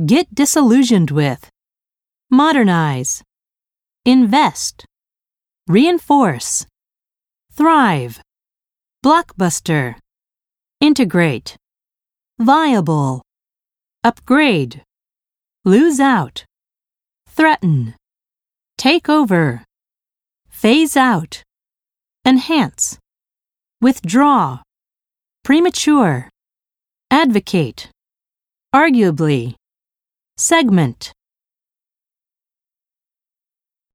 Get disillusioned with. Modernize. Invest. Reinforce. Thrive. Blockbuster. Integrate. Viable. Upgrade. Lose out. Threaten. Take over. Phase out. Enhance. Withdraw. Premature. Advocate. Arguably. Segment.